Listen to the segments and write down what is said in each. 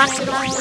バスロン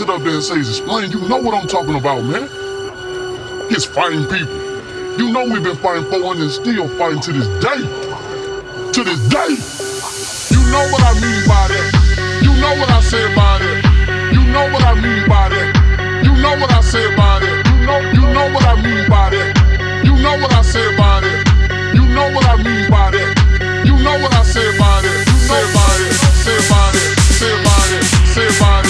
sit up there and say, explain, you know what I'm talking about, man. It's fighting people. You know we've been fighting for and still fighting to this day. To this day. You know what I mean by that. You know what I say about it. You know what I mean by that. You know what I say about it. You know, you know what I mean by that. You know what I say about it. You know what I mean by that. You know what I about. Say about it. Say about it. Say about